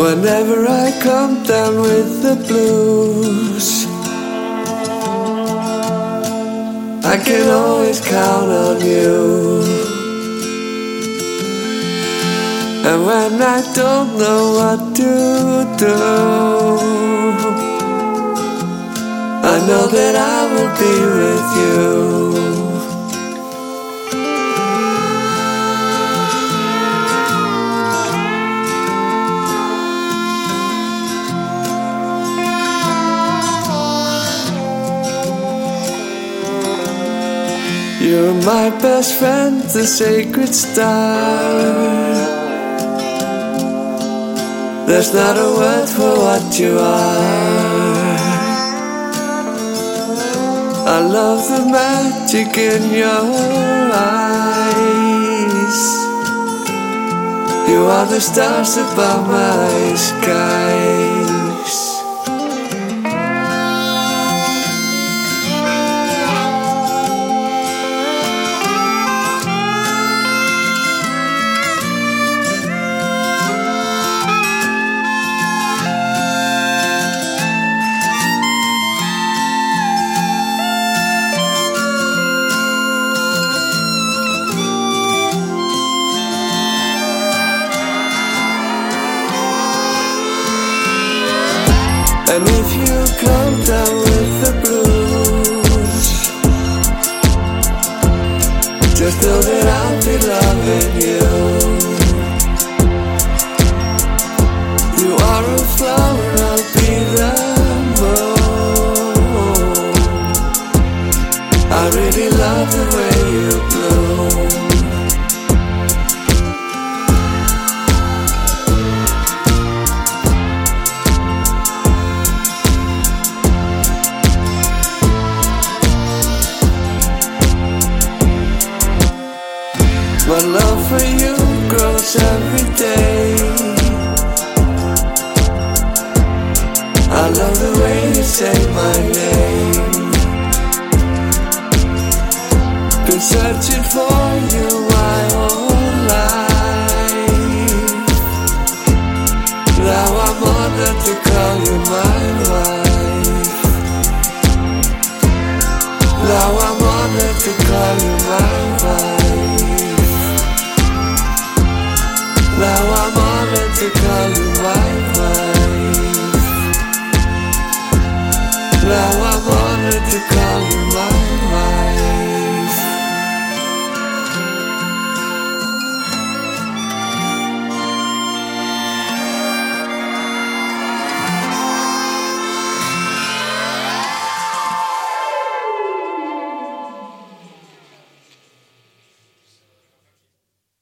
Whenever I come down with the blues, I can always count on you. And when I don't know what to do, I know that I will be with you. You're my best friend, the sacred star. There's not a word for what you are. I love the magic in your eyes. You are the stars above my skies. And if you come down searching for